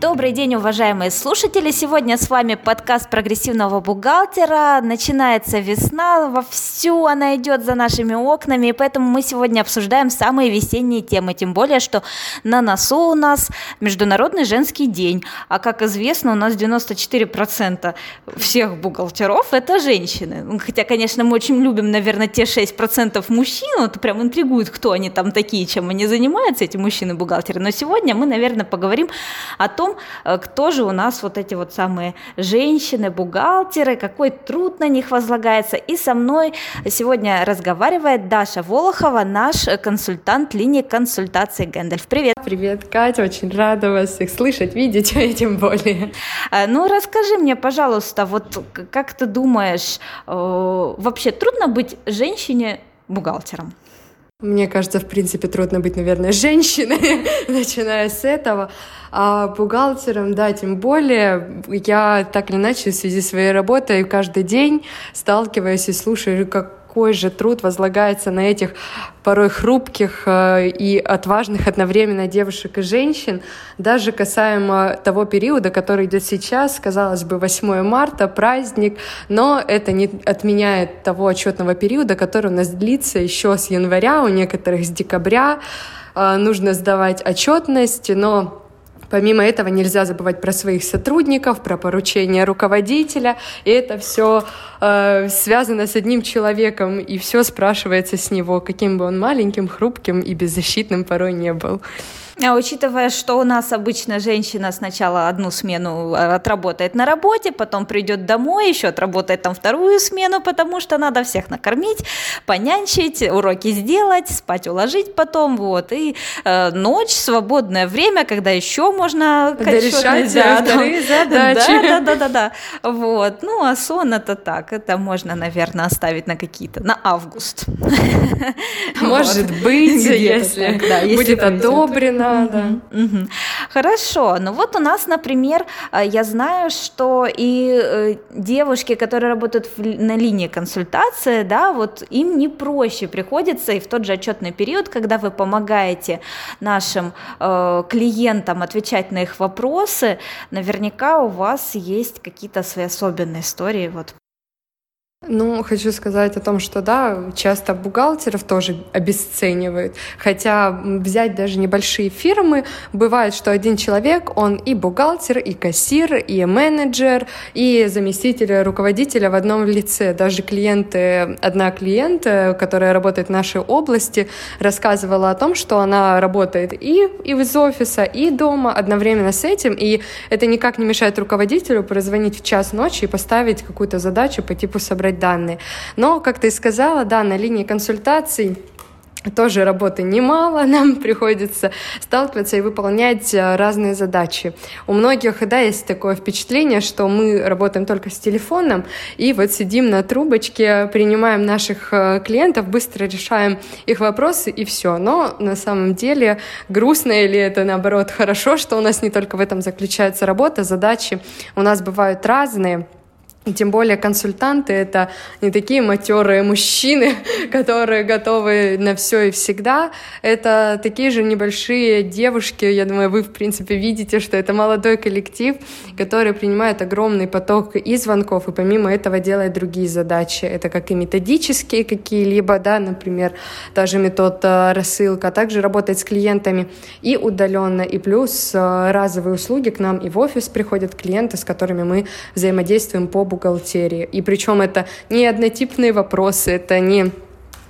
Добрый день, уважаемые слушатели! Сегодня с вами подкаст прогрессивного бухгалтера. Начинается весна, вовсю она идет за нашими окнами, и поэтому мы сегодня обсуждаем самые весенние темы. Тем более, что на носу у нас Международный женский день. А как известно, у нас 94% всех бухгалтеров – это женщины. Ну, хотя, конечно, мы очень любим, наверное, те 6% мужчин. Вот прям интригует, кто они там такие, чем они занимаются, эти мужчины-бухгалтеры. Но сегодня мы, наверное, поговорим о том, Э, кто же у нас вот эти вот самые женщины, бухгалтеры, какой труд на них возлагается. И со мной сегодня разговаривает Даша Волохова, наш консультант линии консультации Гэндальф. Привет! Привет, Катя, очень рада вас их слышать, видеть, и тем более. Э, ну, расскажи мне, пожалуйста, вот как ты думаешь, э, вообще трудно быть женщине бухгалтером? Мне кажется, в принципе, трудно быть, наверное, женщиной, начиная с этого. А бухгалтером, да, тем более, я так или иначе в связи с своей работой каждый день сталкиваюсь и слушаю, как какой же труд возлагается на этих порой хрупких э, и отважных одновременно девушек и женщин, даже касаемо того периода, который идет сейчас, казалось бы, 8 марта, праздник, но это не отменяет того отчетного периода, который у нас длится еще с января, у некоторых с декабря, э, нужно сдавать отчетность, но Помимо этого нельзя забывать про своих сотрудников, про поручения руководителя, и это все э, связано с одним человеком, и все спрашивается с него, каким бы он маленьким, хрупким и беззащитным порой не был. А учитывая, что у нас обычно женщина сначала одну смену э, отработает на работе, потом придет домой, еще отработает там вторую смену, потому что надо всех накормить, понянчить, уроки сделать, спать уложить потом, вот. И э, ночь, свободное время, когда еще можно решать да, вторые задачи. Да, да, да, да, да. Вот. Ну, а сон это так, это можно, наверное, оставить на какие-то, на август. Может быть, если будет одобрено да, да. Хорошо. Ну вот у нас, например, э, я знаю, что и э, девушки, которые работают на линии консультации, да, вот им не проще приходится и в тот же отчетный период, когда вы помогаете нашим э, клиентам отвечать на их вопросы, наверняка у вас есть какие-то свои особенные истории вот ну, хочу сказать о том, что да, часто бухгалтеров тоже обесценивают. Хотя взять даже небольшие фирмы, бывает, что один человек, он и бухгалтер, и кассир, и менеджер, и заместитель руководителя в одном лице. Даже клиенты, одна клиента, которая работает в нашей области, рассказывала о том, что она работает и, и из офиса, и дома одновременно с этим, и это никак не мешает руководителю прозвонить в час ночи и поставить какую-то задачу по типу собрать собрать данные. Но, как ты сказала, да, на линии консультаций тоже работы немало, нам приходится сталкиваться и выполнять э, разные задачи. У многих, да, есть такое впечатление, что мы работаем только с телефоном, и вот сидим на трубочке, принимаем наших э, клиентов, быстро решаем их вопросы, и все. Но на самом деле грустно или это, наоборот, хорошо, что у нас не только в этом заключается работа, задачи у нас бывают разные, и тем более консультанты — это не такие матерые мужчины, которые готовы на все и всегда. Это такие же небольшие девушки. Я думаю, вы, в принципе, видите, что это молодой коллектив, который принимает огромный поток и звонков, и помимо этого делает другие задачи. Это как и методические какие-либо, да, например, та же метод рассылка, а также работает с клиентами и удаленно, и плюс э, разовые услуги к нам и в офис приходят клиенты, с которыми мы взаимодействуем по бухгалтерии. И причем это не однотипные вопросы, это не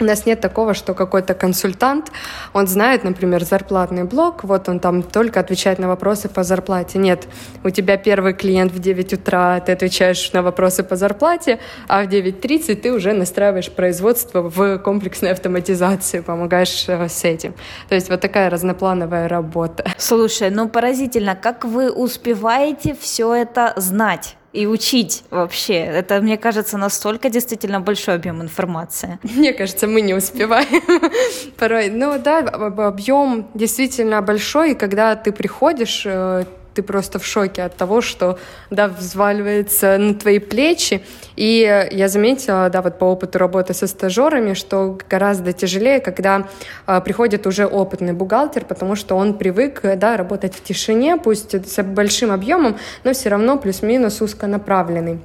у нас нет такого, что какой-то консультант, он знает, например, зарплатный блок, вот он там только отвечает на вопросы по зарплате. Нет, у тебя первый клиент в 9 утра, ты отвечаешь на вопросы по зарплате, а в 9.30 ты уже настраиваешь производство в комплексной автоматизации, помогаешь э, с этим. То есть вот такая разноплановая работа. Слушай, ну поразительно, как вы успеваете все это знать? И учить вообще. Это, мне кажется, настолько действительно большой объем информации. Мне кажется, мы не успеваем порой. Ну да, объем действительно большой, и когда ты приходишь, э, ты просто в шоке от того, что, да, взваливается на твои плечи. И я заметила, да, вот по опыту работы со стажерами, что гораздо тяжелее, когда а, приходит уже опытный бухгалтер, потому что он привык, да, работать в тишине, пусть с большим объемом, но все равно плюс-минус узконаправленный.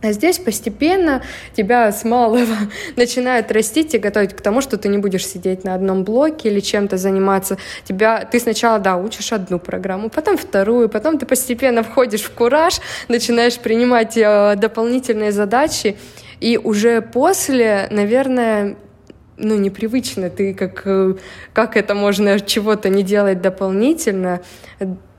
А здесь постепенно тебя с малого начинают растить и готовить к тому, что ты не будешь сидеть на одном блоке или чем-то заниматься. Тебя, ты сначала, да, учишь одну программу, потом вторую, потом ты постепенно входишь в кураж, начинаешь принимать э, дополнительные задачи, и уже после, наверное, ну, непривычно, ты как, э, как это можно чего-то не делать дополнительно,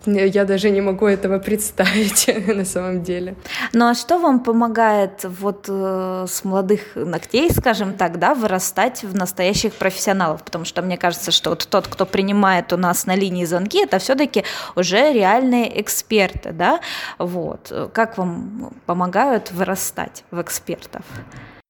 я даже не могу этого представить на самом деле. Ну а что вам помогает вот э, с молодых ногтей, скажем так, да, вырастать в настоящих профессионалов? Потому что мне кажется, что вот тот, кто принимает у нас на линии звонки, это все-таки уже реальные эксперты, да? Вот. Как вам помогают вырастать в экспертов?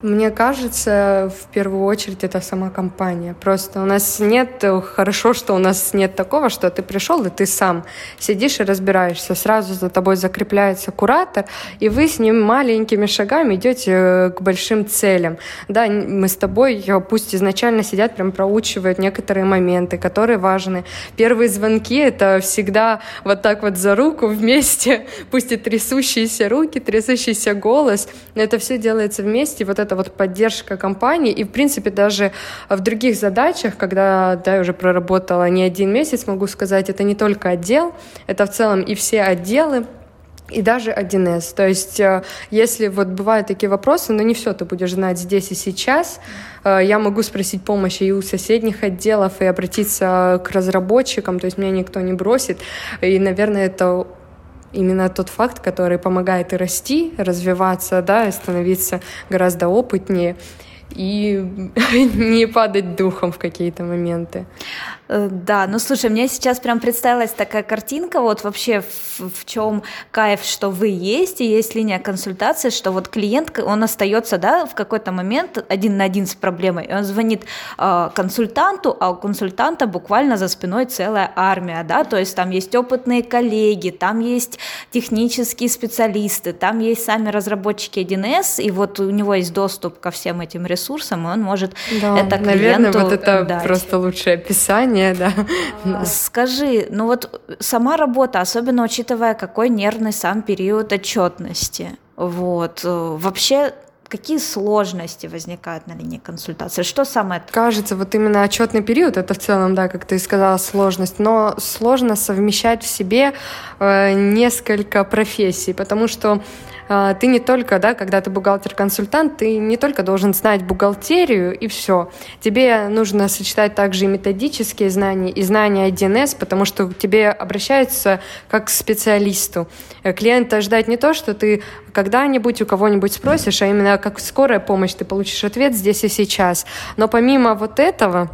Мне кажется, в первую очередь это сама компания. Просто у нас нет, хорошо, что у нас нет такого, что ты пришел и ты сам сидишь и разбираешься. Сразу за тобой закрепляется куратор, и вы с ним маленькими шагами идете к большим целям. Да, мы с тобой, пусть изначально сидят, прям проучивают некоторые моменты, которые важны. Первые звонки — это всегда вот так вот за руку вместе, пусть и трясущиеся руки, трясущийся голос, это все делается вместе. Вот это это вот поддержка компании. И, в принципе, даже в других задачах, когда да, я уже проработала не один месяц, могу сказать, это не только отдел, это в целом и все отделы, и даже 1С. То есть, э, если вот бывают такие вопросы, но не все ты будешь знать здесь и сейчас, э, я могу спросить помощи и у соседних отделов, и обратиться к разработчикам, то есть меня никто не бросит. И, наверное, это именно тот факт, который помогает и расти, развиваться, да, и становиться гораздо опытнее и не падать духом в какие-то моменты. Э, да, ну слушай, мне сейчас прям представилась такая картинка, вот вообще в, в чем кайф, что вы есть, и есть линия консультации, что вот клиент, он остается, да, в какой-то момент один на один с проблемой, и он звонит э, консультанту, а у консультанта буквально за спиной целая армия, да, то есть там есть опытные коллеги, там есть технические специалисты, там есть сами разработчики 1С, и вот у него есть доступ ко всем этим ресурсам, и он может да, это клиенту Наверное, вот это дать. просто лучшее описание желание, да. А, скажи, ну вот сама работа, особенно учитывая, какой нервный сам период отчетности, вот, э, вообще Какие сложности возникают на линии консультации? Что самое... Кажется, вот именно отчетный период, это в целом, да, как ты сказала, сложность, но сложно совмещать в себе э, несколько профессий, потому что ты не только, да, когда ты бухгалтер-консультант, ты не только должен знать бухгалтерию и все. Тебе нужно сочетать также и методические знания, и знания 1С, потому что тебе обращаются как к специалисту. Э, клиента ждать не то, что ты когда-нибудь у кого-нибудь спросишь, а именно как скорая помощь, ты получишь ответ здесь и сейчас. Но помимо вот этого,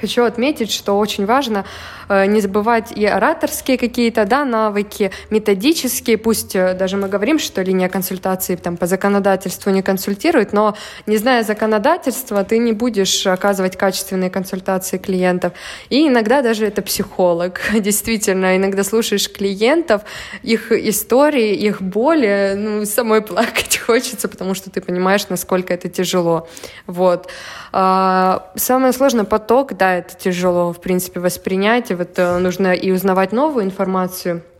Хочу отметить, что очень важно э, не забывать и ораторские какие-то да, навыки, методические. Пусть э, даже мы говорим, что линия консультации там, по законодательству не консультирует, но не зная законодательства, ты не будешь оказывать качественные консультации клиентов. И иногда даже это психолог. Действительно, иногда слушаешь клиентов, их истории, их боли, ну, самой плакать хочется, потому что ты понимаешь, насколько это тяжело. Вот. А, самое сложное поток, да, это тяжело, в принципе, воспринять. И вот э, нужно и узнавать новую информацию –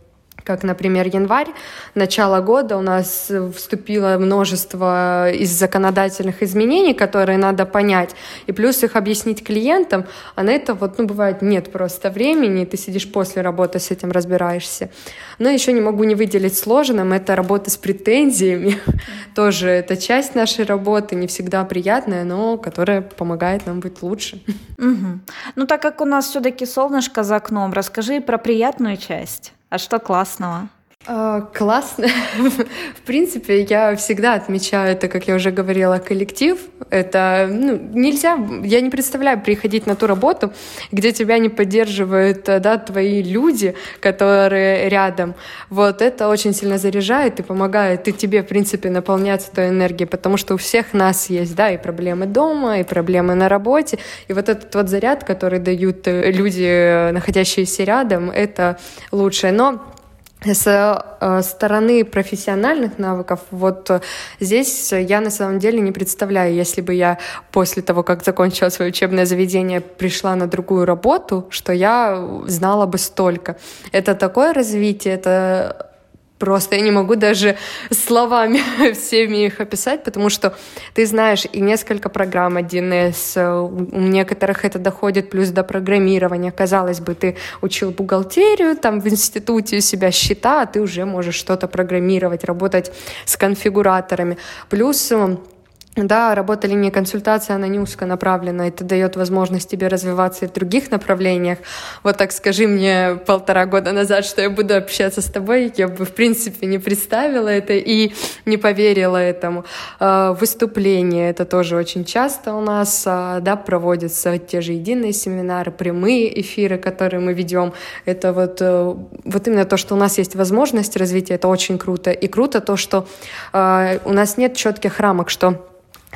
как, например, январь, начало года у нас вступило множество из законодательных изменений, которые надо понять, и плюс их объяснить клиентам, а на это вот, ну, бывает, нет просто времени, ты сидишь после работы с этим разбираешься. Но еще не могу не выделить сложным, это работа с претензиями, тоже это часть нашей работы, не всегда приятная, но которая помогает нам быть лучше. Ну, так как у нас все-таки солнышко за окном, расскажи про приятную часть. А что классного? А, классно. В принципе, я всегда отмечаю это, как я уже говорила, коллектив. Это ну, нельзя, я не представляю приходить на ту работу, где тебя не поддерживают да, твои люди, которые рядом. Вот это очень сильно заряжает и помогает и тебе, в принципе, наполняться той энергией, потому что у всех нас есть, да, и проблемы дома, и проблемы на работе. И вот этот вот заряд, который дают люди, находящиеся рядом, это лучшее. Но с э, стороны профессиональных навыков, вот здесь я на самом деле не представляю, если бы я после того, как закончила свое учебное заведение, пришла на другую работу, что я знала бы столько. Это такое развитие, это Просто я не могу даже словами всеми их описать, потому что ты знаешь и несколько программ 1С, у некоторых это доходит плюс до программирования. Казалось бы, ты учил бухгалтерию, там в институте у себя счета, а ты уже можешь что-то программировать, работать с конфигураторами. Плюс да, работа линии консультации, она не узконаправлена, это дает возможность тебе развиваться и в других направлениях. Вот так скажи мне полтора года назад, что я буду общаться с тобой, я бы, в принципе, не представила это и не поверила этому. А, выступления, это тоже очень часто у нас, а, да, проводятся те же единые семинары, прямые эфиры, которые мы ведем. Это вот, э, вот именно то, что у нас есть возможность развития, это очень круто. И круто то, что а, у нас нет четких рамок, что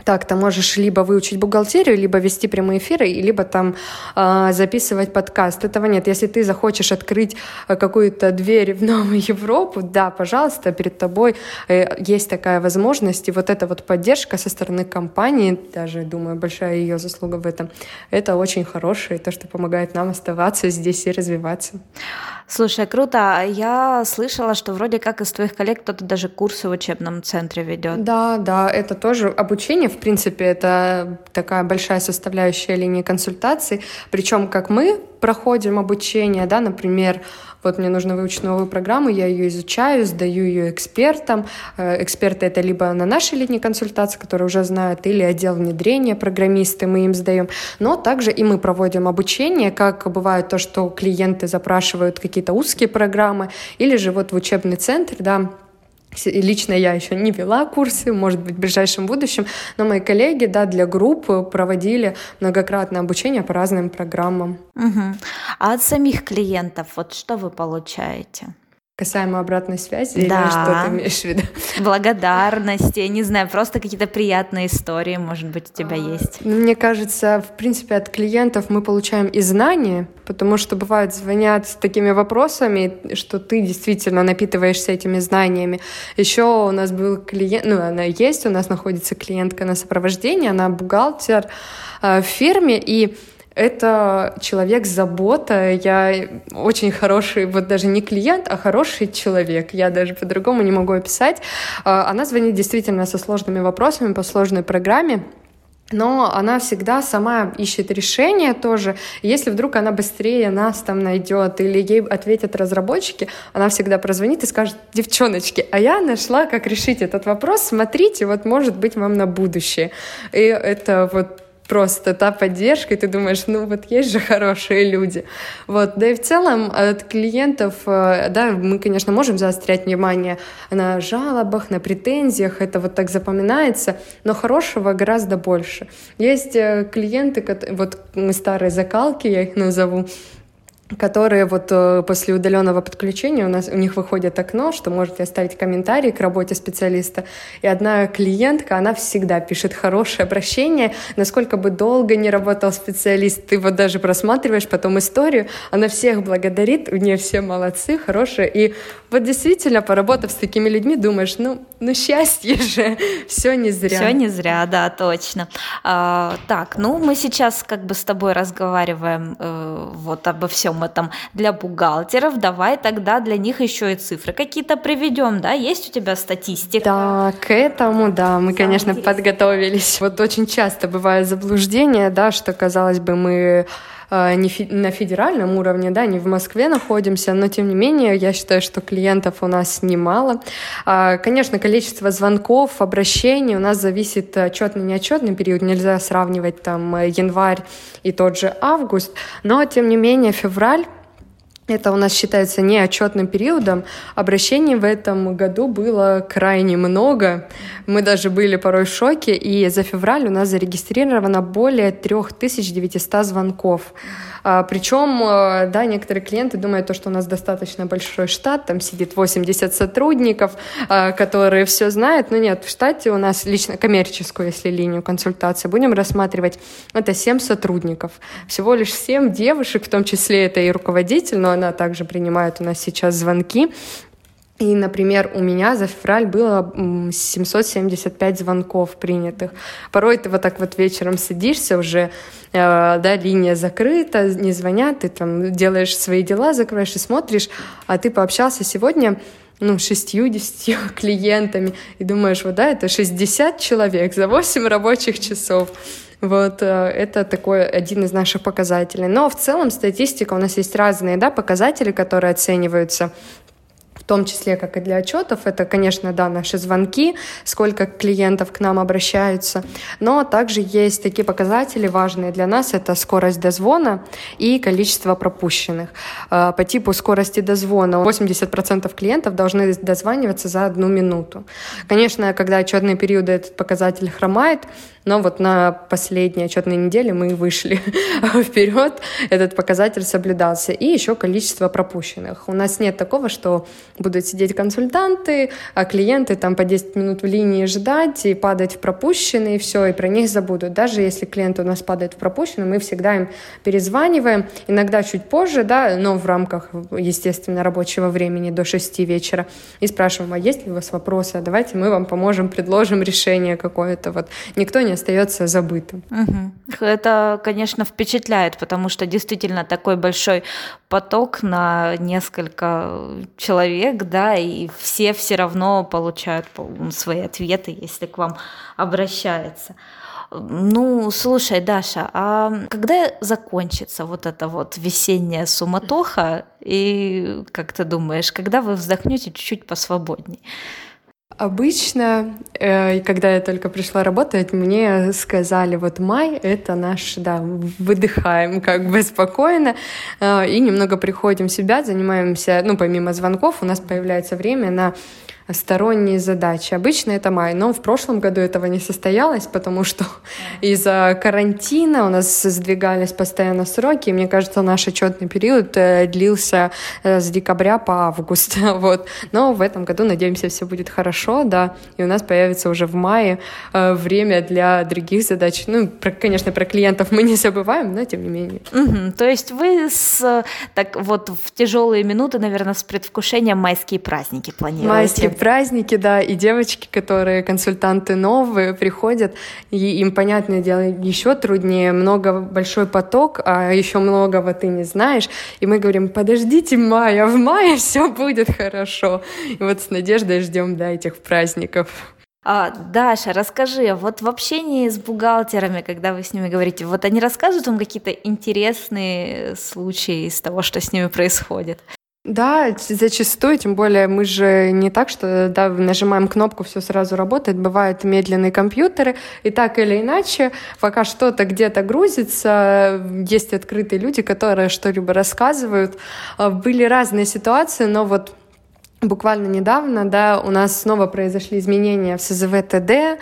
так, ты можешь либо выучить бухгалтерию, либо вести прямые эфиры, либо там э, записывать подкаст. Этого нет. Если ты захочешь открыть э, какую-то дверь в новую Европу, да, пожалуйста, перед тобой э, есть такая возможность. И вот эта вот поддержка со стороны компании, даже, думаю, большая ее заслуга в этом, это очень хорошее, то, что помогает нам оставаться здесь и развиваться. Слушай, круто. Я слышала, что вроде как из твоих коллег кто-то даже курсы в учебном центре ведет. Да, да, это тоже обучение, в принципе, это такая большая составляющая линии консультаций. Причем как мы проходим обучение, да, например, вот мне нужно выучить новую программу, я ее изучаю, сдаю ее экспертам. Э, эксперты это либо на нашей линии консультации, которые уже знают, или отдел внедрения, программисты, мы им сдаем. Но также и мы проводим обучение, как бывает то, что клиенты запрашивают какие-то узкие программы, или же вот в учебный центр, да, Лично я еще не вела курсы, может быть, в ближайшем будущем, но мои коллеги, да, для группы проводили многократное обучение по разным программам. Угу. А от самих клиентов, вот что вы получаете? Касаемо обратной связи да. или что ты имеешь в виду? Благодарности, я не знаю, просто какие-то приятные истории, может быть, у тебя а, есть. Мне кажется, в принципе, от клиентов мы получаем и знания, потому что бывает звонят с такими вопросами, что ты действительно напитываешься этими знаниями. Еще у нас был клиент, ну, она есть, у нас находится клиентка на сопровождении, она бухгалтер э, в фирме, и это человек забота. Я очень хороший, вот даже не клиент, а хороший человек. Я даже по-другому не могу описать. А, она звонит действительно со сложными вопросами по сложной программе. Но она всегда сама ищет решение тоже. Если вдруг она быстрее нас там найдет или ей ответят разработчики, она всегда прозвонит и скажет, девчоночки, а я нашла, как решить этот вопрос, смотрите, вот может быть вам на будущее. И это вот просто та поддержка, и ты думаешь, ну вот есть же хорошие люди. Вот. Да и в целом от клиентов, э, да, мы, конечно, можем заострять внимание на жалобах, на претензиях, это вот так запоминается, но хорошего гораздо больше. Есть э, клиенты, вот мы старые закалки, я их назову, которые вот э, после удаленного подключения у нас у них выходит окно, что можете оставить комментарий к работе специалиста. И одна клиентка, она всегда пишет хорошее обращение, насколько бы долго не работал специалист, ты вот даже просматриваешь потом историю, она всех благодарит, у нее все молодцы, хорошие. И вот действительно, поработав с такими людьми, думаешь, ну, ну счастье же, все не зря. Все не зря, да, точно. А, так, ну мы сейчас как бы с тобой разговариваем э, вот обо всем этом для бухгалтеров, давай тогда для них еще и цифры какие-то приведем, да? Есть у тебя статистика? Да, к этому, да, мы, конечно, подготовились. Вот очень часто бывает заблуждение, да, что, казалось бы, мы не фи- на федеральном уровне, да, не в Москве находимся, но тем не менее я считаю, что клиентов у нас немало. А, конечно, количество звонков, обращений у нас зависит отчетный, неотчетный период, нельзя сравнивать там январь и тот же август, но тем не менее февраль это у нас считается неотчетным периодом. Обращений в этом году было крайне много. Мы даже были порой в шоке, и за февраль у нас зарегистрировано более 3900 звонков. А, причем, э, да, некоторые клиенты думают, то, что у нас достаточно большой штат, там сидит 80 сотрудников, а, которые все знают, но нет, в штате у нас лично коммерческую, если линию консультации будем рассматривать, это 7 сотрудников. Всего лишь 7 девушек, в том числе это и руководитель, но она также принимает у нас сейчас звонки. И, например, у меня за февраль было 775 звонков принятых. Порой ты вот так вот вечером садишься уже, э, да, линия закрыта, не звонят, ты там делаешь свои дела, закрываешь и смотришь, а ты пообщался сегодня ну, 60 клиентами, и думаешь, вот да, это 60 человек за 8 рабочих часов. Вот э, это такой один из наших показателей. Но в целом статистика у нас есть разные да, показатели, которые оцениваются том числе, как и для отчетов. Это, конечно, да, наши звонки, сколько клиентов к нам обращаются, но также есть такие показатели важные для нас, это скорость дозвона и количество пропущенных. А, по типу скорости дозвона 80% клиентов должны дозваниваться за одну минуту. Конечно, когда отчетные периоды этот показатель хромает, но вот на последней отчетной неделе мы вышли вперед, этот показатель соблюдался. И еще количество пропущенных. У нас нет такого, что будут сидеть консультанты, а клиенты там по 10 минут в линии ждать и падать в пропущенные, и все, и про них забудут. Даже если клиент у нас падает в пропущенные, мы всегда им перезваниваем, иногда чуть позже, да, но в рамках, естественно, рабочего времени до 6 вечера, и спрашиваем, а есть ли у вас вопросы, а давайте мы вам поможем, предложим решение какое-то. Вот никто не остается забытым. Угу. Это, конечно, впечатляет, потому что действительно такой большой поток на несколько человек, да, и все все равно получают свои ответы, если к вам обращаются. Ну, слушай, Даша, а когда закончится вот эта вот весенняя суматоха, и как ты думаешь, когда вы вздохнете чуть-чуть посвободнее? Обычно, э, когда я только пришла работать, мне сказали, вот май — это наш, да, выдыхаем как бы спокойно э, и немного приходим в себя, занимаемся, ну, помимо звонков, у нас появляется время на сторонние задачи. Обычно это май, но в прошлом году этого не состоялось, потому что из-за карантина у нас сдвигались постоянно сроки, и мне кажется, наш отчетный период э, длился э, с декабря по август. Вот. Но в этом году, надеемся, все будет хорошо, да, и у нас появится уже в мае э, время для других задач. Ну, про, конечно, про клиентов мы не забываем, но тем не менее. Угу. То есть вы с, так вот в тяжелые минуты, наверное, с предвкушением майские праздники планируете? Майские праздники, да, и девочки, которые консультанты новые, приходят, и им, понятное дело, еще труднее, много, большой поток, а еще многого ты не знаешь, и мы говорим, подождите мая, в мае все будет хорошо. И вот с надеждой ждем, да, этих праздников. А, Даша, расскажи, вот в общении с бухгалтерами, когда вы с ними говорите, вот они рассказывают вам какие-то интересные случаи из того, что с ними происходит? Да, зачастую, тем более мы же не так, что да, нажимаем кнопку, все сразу работает. Бывают медленные компьютеры, и так или иначе, пока что-то где-то грузится, есть открытые люди, которые что-либо рассказывают. А, были разные ситуации, но вот Буквально недавно, да, у нас снова произошли изменения в СЗВ ТД,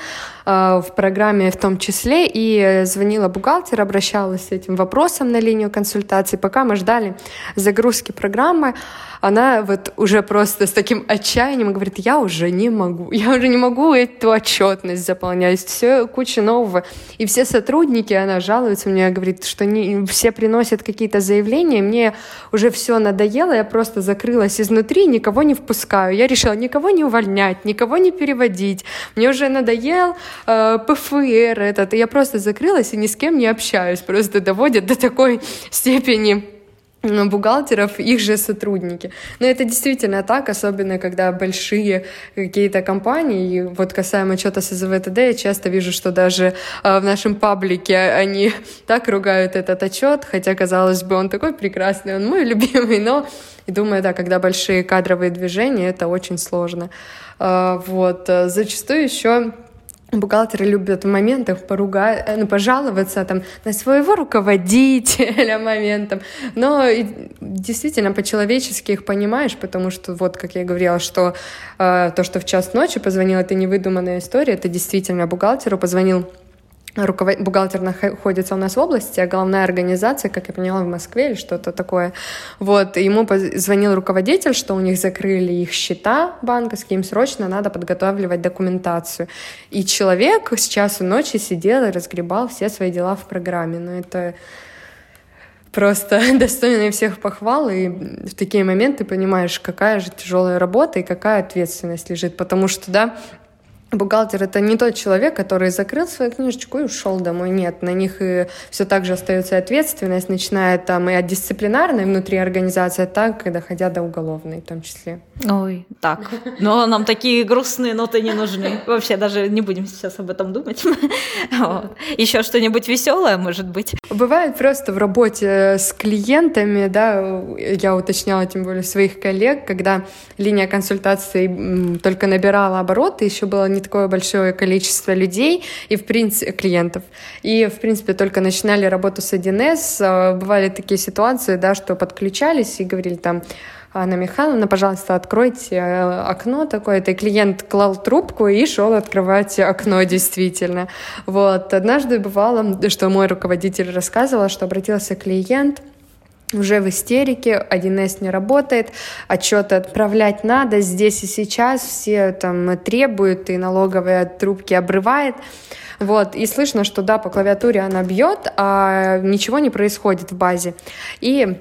в программе в том числе, и звонила бухгалтер, обращалась с этим вопросом на линию консультации. Пока мы ждали загрузки программы, она вот уже просто с таким отчаянием говорит, я уже не могу, я уже не могу эту отчетность заполнять, все куча нового. И все сотрудники, она жалуется мне, говорит, что не, все приносят какие-то заявления, мне уже все надоело, я просто закрылась изнутри, никого не впускаю. Я решила никого не увольнять, никого не переводить. Мне уже надоел э, ПФР этот, и я просто закрылась и ни с кем не общаюсь, просто доводят до такой степени бухгалтеров, их же сотрудники. Но это действительно так, особенно когда большие какие-то компании, и вот касаемо что-то с СЗВТД, я часто вижу, что даже э, в нашем паблике они так ругают этот отчет, хотя, казалось бы, он такой прекрасный, он мой любимый, но и думаю, да, когда большие кадровые движения, это очень сложно. Э, вот. Э, зачастую еще Бухгалтеры любят в моментах поругать, э, ну, пожаловаться там, на своего руководителя моментом. Но действительно по-человечески их понимаешь, потому что вот, как я говорила, что э, то, что в час ночи позвонил, это невыдуманная история, это действительно бухгалтеру позвонил руковод... бухгалтер находится у нас в области, а головная организация, как я поняла, в Москве или что-то такое. Вот, ему позвонил руководитель, что у них закрыли их счета банковские, им срочно надо подготавливать документацию. И человек с часу ночи сидел и разгребал все свои дела в программе. Но ну, это просто достойные всех похвал, и в такие моменты понимаешь, какая же тяжелая работа и какая ответственность лежит, потому что, да, Бухгалтер это не тот человек, который закрыл свою книжечку и ушел домой. Нет, на них и все так же остается ответственность, начиная там и от дисциплинарной внутри организации, так и доходя до уголовной в том числе. Ой, так. Но нам такие грустные ноты не нужны. Вообще даже не будем сейчас об этом думать. Еще что-нибудь веселое, может быть? Бывает просто в работе с клиентами, да, я уточняла тем более своих коллег, когда линия консультаций только набирала обороты, еще было не такое большое количество людей и в принципе клиентов. И в принципе только начинали работу с 1С, а, бывали такие ситуации, да, что подключались и говорили там, Анна Михайловна, пожалуйста, откройте э, окно такое-то. И клиент клал трубку и шел открывать окно действительно. Вот. Однажды бывало, что мой руководитель рассказывал, что обратился клиент, уже в истерике, 1С не работает, отчеты отправлять надо, здесь и сейчас все там требуют, и налоговые трубки обрывает. Вот, и слышно, что да, по клавиатуре она бьет, а ничего не происходит в базе. И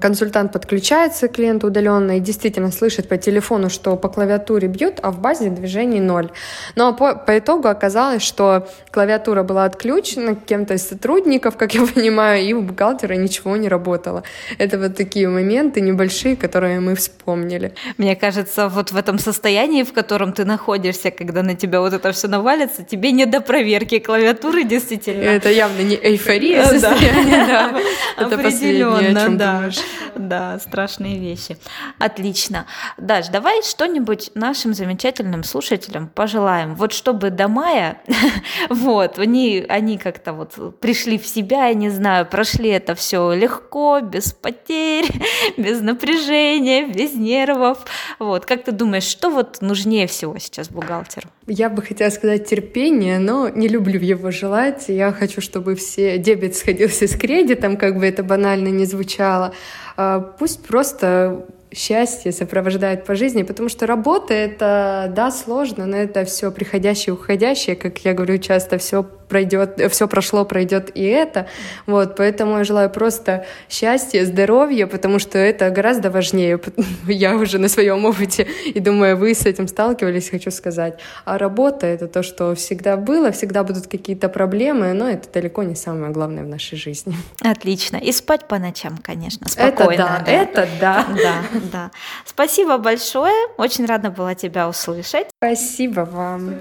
консультант подключается к клиенту удаленно и действительно слышит по телефону, что по клавиатуре бьют, а в базе движений ноль. Но по, по итогу оказалось, что клавиатура была отключена кем-то из сотрудников, как я понимаю, и у бухгалтера ничего не работало. Это вот такие моменты небольшие, которые мы вспомнили. Мне кажется, вот в этом состоянии, в котором ты находишься, когда на тебя вот это все навалится, тебе не до проверки клавиатуры действительно. Это явно не эйфория состояние, да. Это последнее, о чем думаешь. Да, страшные вещи. Отлично. Даш, давай что-нибудь нашим замечательным слушателям пожелаем. Вот чтобы до мая, вот, они, они как-то вот пришли в себя, я не знаю, прошли это все легко, без потерь, без напряжения, без нервов. Вот, как ты думаешь, что вот нужнее всего сейчас бухгалтеру? Я бы хотела сказать терпение, но не люблю его желать. Я хочу, чтобы все дебет сходился с кредитом, как бы это банально не звучало. А, пусть просто счастье сопровождает по жизни, потому что работа — это, да, сложно, но это все приходящее, уходящее, как я говорю часто, все пройдет, все прошло, пройдет и это. Вот, поэтому я желаю просто счастья, здоровья, потому что это гораздо важнее. Я уже на своем опыте и думаю, вы с этим сталкивались, хочу сказать. А работа — это то, что всегда было, всегда будут какие-то проблемы, но это далеко не самое главное в нашей жизни. Отлично. И спать по ночам, конечно, спокойно. Это да, да. это да. Да, да. Спасибо большое. Очень рада была тебя услышать. Спасибо вам.